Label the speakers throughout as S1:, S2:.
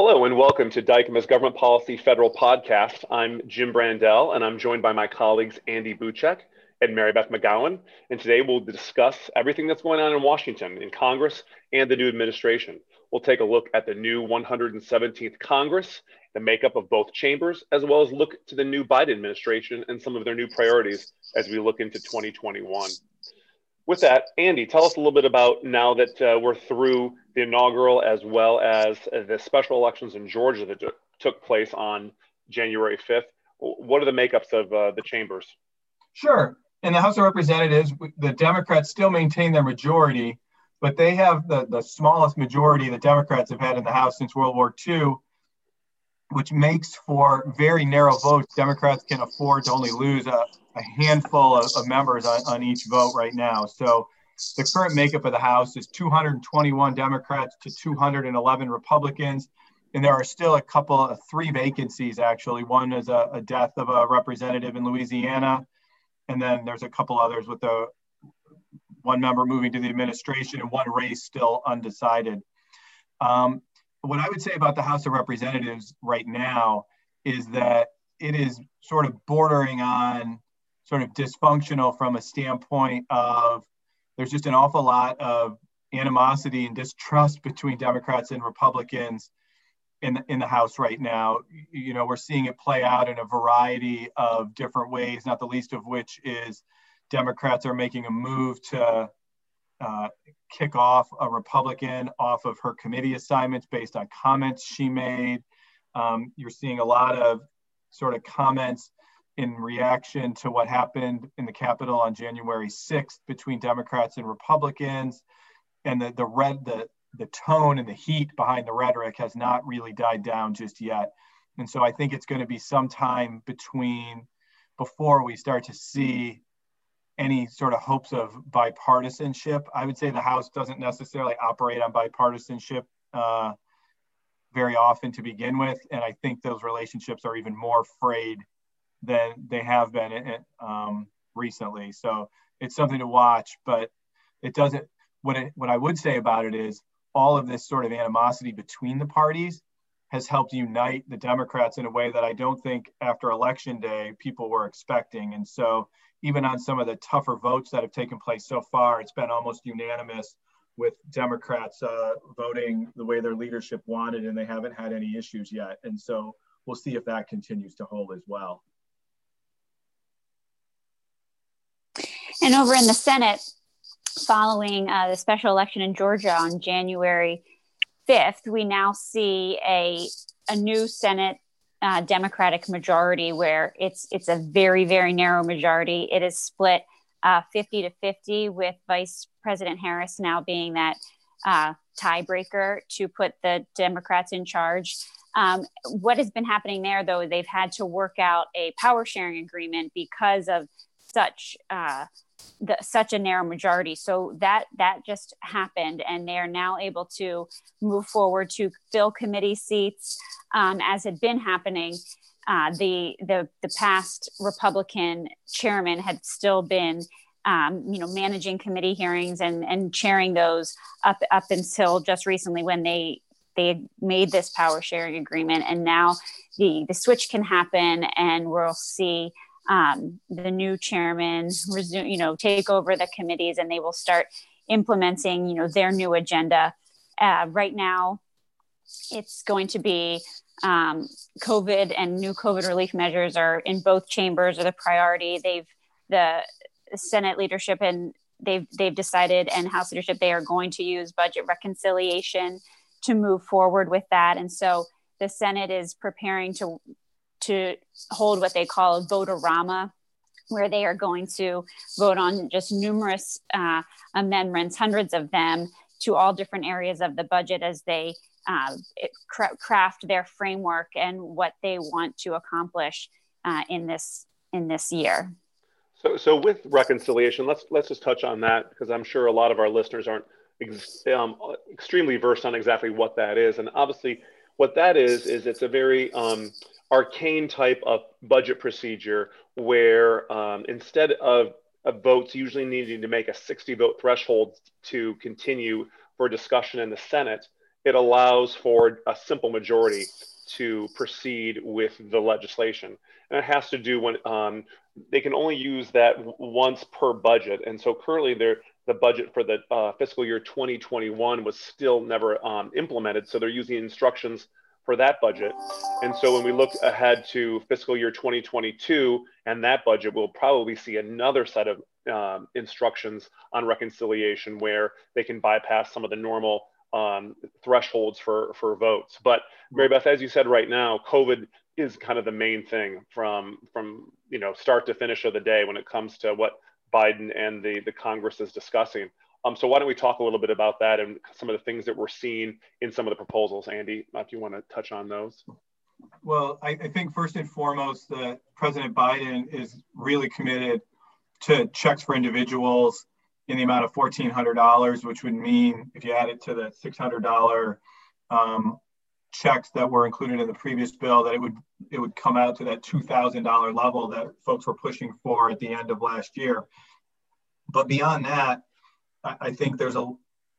S1: Hello and welcome to Dykema's Government Policy Federal Podcast. I'm Jim Brandel and I'm joined by my colleagues Andy Buchek and Mary Beth McGowan. And today we'll discuss everything that's going on in Washington, in Congress, and the new administration. We'll take a look at the new 117th Congress, the makeup of both chambers, as well as look to the new Biden administration and some of their new priorities as we look into 2021. With that, Andy, tell us a little bit about now that uh, we're through the inaugural as well as uh, the special elections in Georgia that took place on January 5th. What are the makeups of uh, the chambers?
S2: Sure. In the House of Representatives, the Democrats still maintain their majority, but they have the, the smallest majority the Democrats have had in the House since World War II, which makes for very narrow votes. Democrats can afford to only lose a, a handful of, of members on, on each vote right now. So the current makeup of the House is 221 Democrats to 211 Republicans. And there are still a couple of three vacancies, actually. One is a, a death of a representative in Louisiana. And then there's a couple others with the one member moving to the administration and one race still undecided. Um, what I would say about the House of Representatives right now is that it is sort of bordering on sort of dysfunctional from a standpoint of there's just an awful lot of animosity and distrust between Democrats and Republicans in in the House right now. You know, we're seeing it play out in a variety of different ways, not the least of which is Democrats are making a move to uh, kick off a Republican off of her committee assignments based on comments she made. Um, you're seeing a lot of sort of comments in reaction to what happened in the Capitol on January 6th between Democrats and Republicans. And the, the red, the, the tone and the heat behind the rhetoric has not really died down just yet. And so I think it's going to be some time between before we start to see any sort of hopes of bipartisanship. I would say the House doesn't necessarily operate on bipartisanship uh, very often to begin with. And I think those relationships are even more frayed than they have been um, recently. So it's something to watch, but it doesn't. What it, what I would say about it is all of this sort of animosity between the parties has helped unite the Democrats in a way that I don't think after election day people were expecting. And so even on some of the tougher votes that have taken place so far, it's been almost unanimous with Democrats uh, voting the way their leadership wanted, and they haven't had any issues yet. And so we'll see if that continues to hold as well.
S3: And over in the Senate, following uh, the special election in Georgia on January 5th, we now see a, a new Senate uh, Democratic majority where it's it's a very very narrow majority. It is split uh, 50 to 50, with Vice President Harris now being that uh, tiebreaker to put the Democrats in charge. Um, what has been happening there, though, they've had to work out a power sharing agreement because of such uh, the, such a narrow majority. So that that just happened, and they are now able to move forward to fill committee seats, um, as had been happening. Uh, the the the past Republican chairman had still been. Um, you know, managing committee hearings and, and chairing those up up until just recently when they they made this power sharing agreement, and now the the switch can happen, and we'll see um, the new chairman resume, you know, take over the committees and they will start implementing, you know, their new agenda. Uh, right now, it's going to be um, COVID and new COVID relief measures are in both chambers are the priority. They've the Senate leadership and they've they've decided and House leadership they are going to use budget reconciliation to move forward with that. And so the Senate is preparing to to hold what they call a vote-a-rama, where they are going to vote on just numerous uh, amendments, hundreds of them, to all different areas of the budget as they uh, craft their framework and what they want to accomplish uh, in this in this year.
S1: So, so with reconciliation, let's let's just touch on that because I'm sure a lot of our listeners aren't ex- um, extremely versed on exactly what that is, and obviously, what that is is it's a very um, arcane type of budget procedure where um, instead of, votes usually needing to make a 60 vote threshold to continue for discussion in the Senate, it allows for a simple majority to proceed with the legislation. And it has to do when um, they can only use that once per budget. And so currently the budget for the uh, fiscal year 2021 was still never um, implemented. So they're using instructions for that budget. And so when we look ahead to fiscal year 2022 and that budget, we'll probably see another set of um, instructions on reconciliation where they can bypass some of the normal um, thresholds for, for votes. But Mary Beth, as you said right now, COVID is kind of the main thing from, from you know, start to finish of the day when it comes to what Biden and the, the Congress is discussing. Um, so why don't we talk a little bit about that and some of the things that we're seeing in some of the proposals, Andy, if you want to touch on those.
S2: Well, I, I think first and foremost that President Biden is really committed to checks for individuals in the amount of $1,400, which would mean if you add it to the $600 um, checks that were included in the previous bill, that it would it would come out to that $2,000 level that folks were pushing for at the end of last year. But beyond that, I think there's a,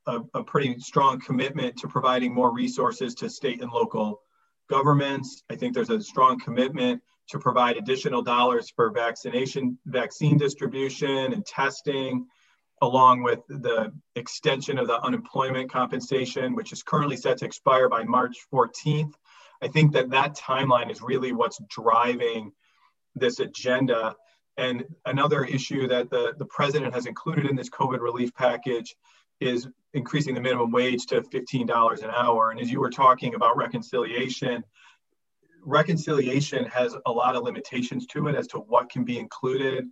S2: a, a pretty strong commitment to providing more resources to state and local governments. I think there's a strong commitment to provide additional dollars for vaccination, vaccine distribution and testing, along with the extension of the unemployment compensation, which is currently set to expire by March 14th. I think that that timeline is really what's driving this agenda. And another issue that the, the president has included in this COVID relief package is increasing the minimum wage to $15 an hour. And as you were talking about reconciliation, reconciliation has a lot of limitations to it as to what can be included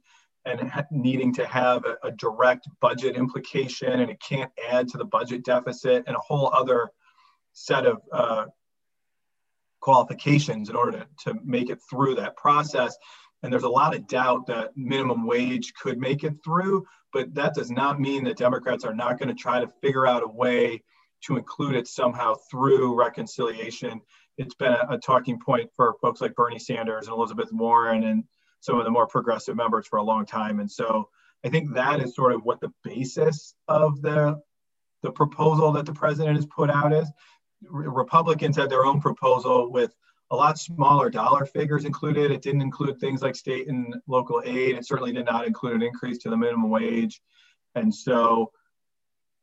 S2: and needing to have a, a, direct budget implication and it can't add to the budget deficit and a whole other set of uh, qualifications in order to, to make it through that process and there's a lot of doubt that minimum wage could make it through but that does not mean that democrats are not going to try to figure out a way to include it somehow through reconciliation it's been a, a talking point for folks like bernie sanders and elizabeth warren and some of the more progressive members for a long time. And so I think that is sort of what the basis of the the proposal that the president has put out is. Republicans had their own proposal with a lot smaller dollar figures included. It didn't include things like state and local aid. It certainly did not include an increase to the minimum wage. And so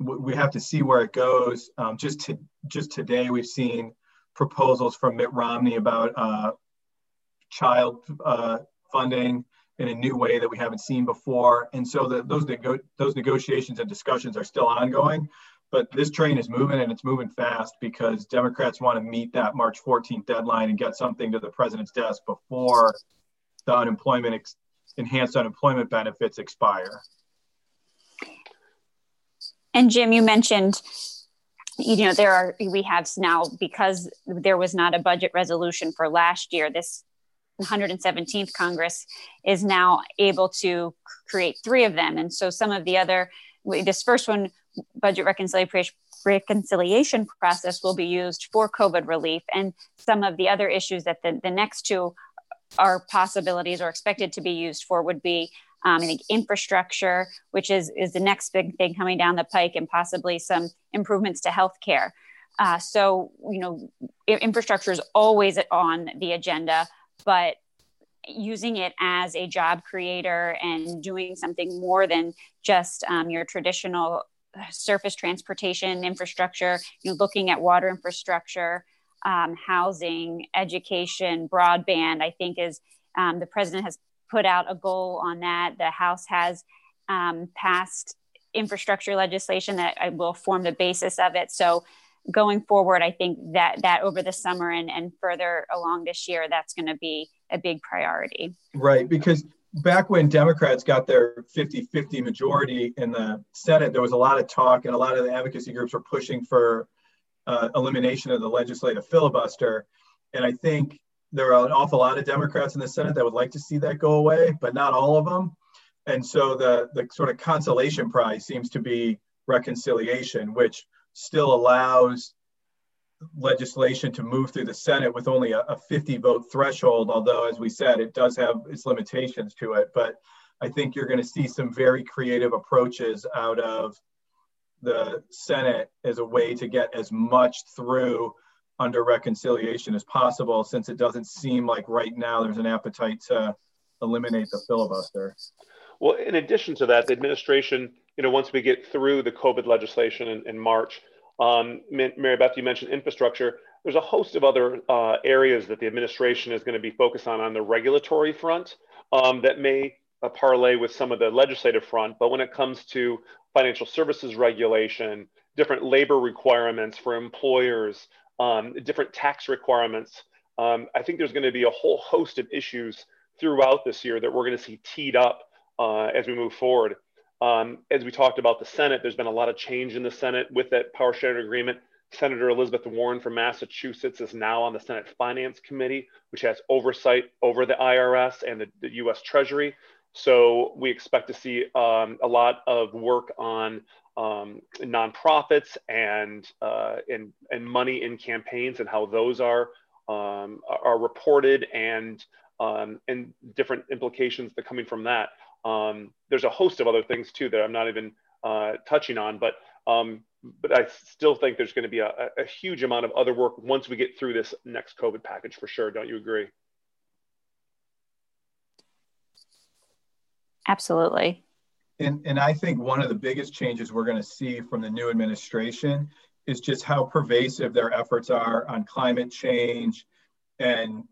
S2: we have to see where it goes. Um, just to, just today, we've seen proposals from Mitt Romney about uh, child uh, funding in a new way that we haven't seen before. And so the, those, nego- those negotiations and discussions are still ongoing. But this train is moving and it's moving fast because Democrats want to meet that March 14th deadline and get something to the president's desk before the unemployment ex- enhanced unemployment benefits expire.
S3: And Jim, you mentioned you know there are we have now because there was not a budget resolution for last year this 117th Congress is now able to create three of them. And so some of the other, this first one, budget reconciliation process will be used for COVID relief. And some of the other issues that the, the next two are possibilities or expected to be used for would be um, I think infrastructure, which is is the next big thing coming down the pike, and possibly some improvements to healthcare. Uh, so you know, infrastructure is always on the agenda, but using it as a job creator and doing something more than just um, your traditional surface transportation infrastructure, you're looking at water infrastructure, um, housing, education, broadband, I think is um, the president has put out a goal on that. The House has um, passed infrastructure legislation that will form the basis of it. So going forward, I think that that over the summer and, and further along this year, that's going to be a big priority.
S2: Right, because back when Democrats got their 50-50 majority in the Senate, there was a lot of talk and a lot of the advocacy groups were pushing for uh, elimination of the legislative filibuster. And I think there are an awful lot of Democrats in the Senate that would like to see that go away, but not all of them. And so the, the sort of consolation prize seems to be reconciliation, which still allows legislation to move through the Senate with only a, a 50 vote threshold, although, as we said, it does have its limitations to it. But I think you're going to see some very creative approaches out of the Senate as a way to get as much through under reconciliation as possible, since it doesn't seem like right now there's an appetite to eliminate the filibuster.
S1: Well, in addition to that, the administration, you know, once we get through the COVID legislation in, in March, um, Mary Beth, you mentioned infrastructure. There's a host of other uh, areas that the administration is going to be focused on on the regulatory front um, that may uh, parlay with some of the legislative front. But when it comes to financial services regulation, different labor requirements for employers, um, different tax requirements. Um, I think there's going to be a whole host of issues throughout this year that we're going to see teed up uh, as we move forward. Um, as we talked about the Senate, there's been a lot of change in the Senate with that power sharing agreement. Senator Elizabeth Warren from Massachusetts is now on the Senate Finance Committee, which has oversight over the IRS and the, the US Treasury. So we expect to see um, a lot of work on um, nonprofits and, uh, and, and money in campaigns and how those are, um, are reported and, um, and different implications that coming from that. Um, there's a host of other things too that I'm not even uh, touching on, but, um, but I still think there's going to be a, a huge amount of other work once we get through this next COVID package for sure. Don't you agree?
S3: Absolutely.
S2: And, and I think one of the biggest changes we're going to see from the new administration is just how pervasive their efforts are on climate change and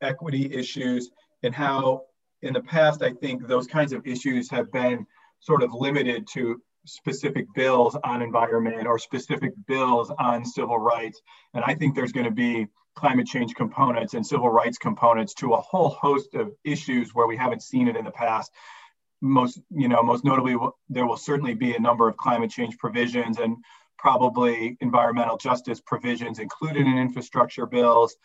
S2: equity issues, and how in the past, I think those kinds of issues have been sort of limited to specific bills on environment or specific bills on civil rights. And I think there's going to be climate change components and civil rights components to a whole host of issues where we haven't seen it in the past most you know most notably there will certainly be a number of climate change provisions and probably environmental justice provisions included in infrastructure bills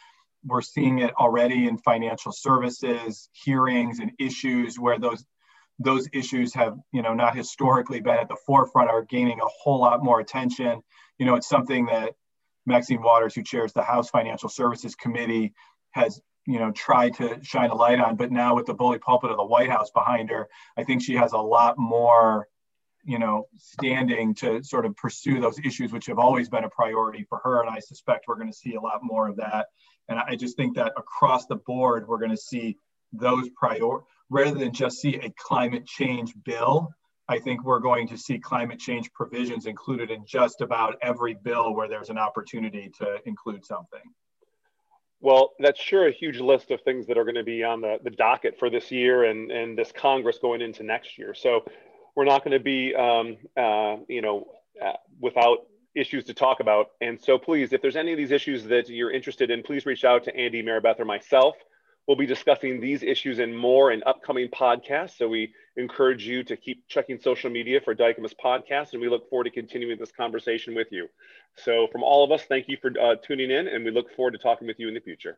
S2: we're seeing it already in financial services hearings and issues where those those issues have you know not historically been at the forefront are gaining a whole lot more attention. You know it's something that maxine waters who chairs the house financial services committee has you know tried to shine a light on. But now with the bully pulpit of the white house behind her i think she has a lot more you know standing to sort of pursue those issues which have always been a priority for her. And i suspect we're going to see a lot more of that. And i just think that across the board we're going to see those prior rather than just see a climate change bill i think we're going to see climate change provisions included in just about every bill where there's an opportunity to include something.
S1: Well, that's sure a huge list of things that are going to be on the, the docket for this year and, and this Congress going into next year. So we're not going to be, um, uh, you know, uh, without issues to talk about. And so please, if there's any of these issues that you're interested in, please reach out to Andy, Mary Beth, or myself. We'll be discussing these issues and more in upcoming podcasts. So we encourage you to keep checking social media for Dykema's podcast, and we look forward to continuing this conversation with you. So, from all of us, thank you for uh, tuning in, and we look forward to talking with you in the future.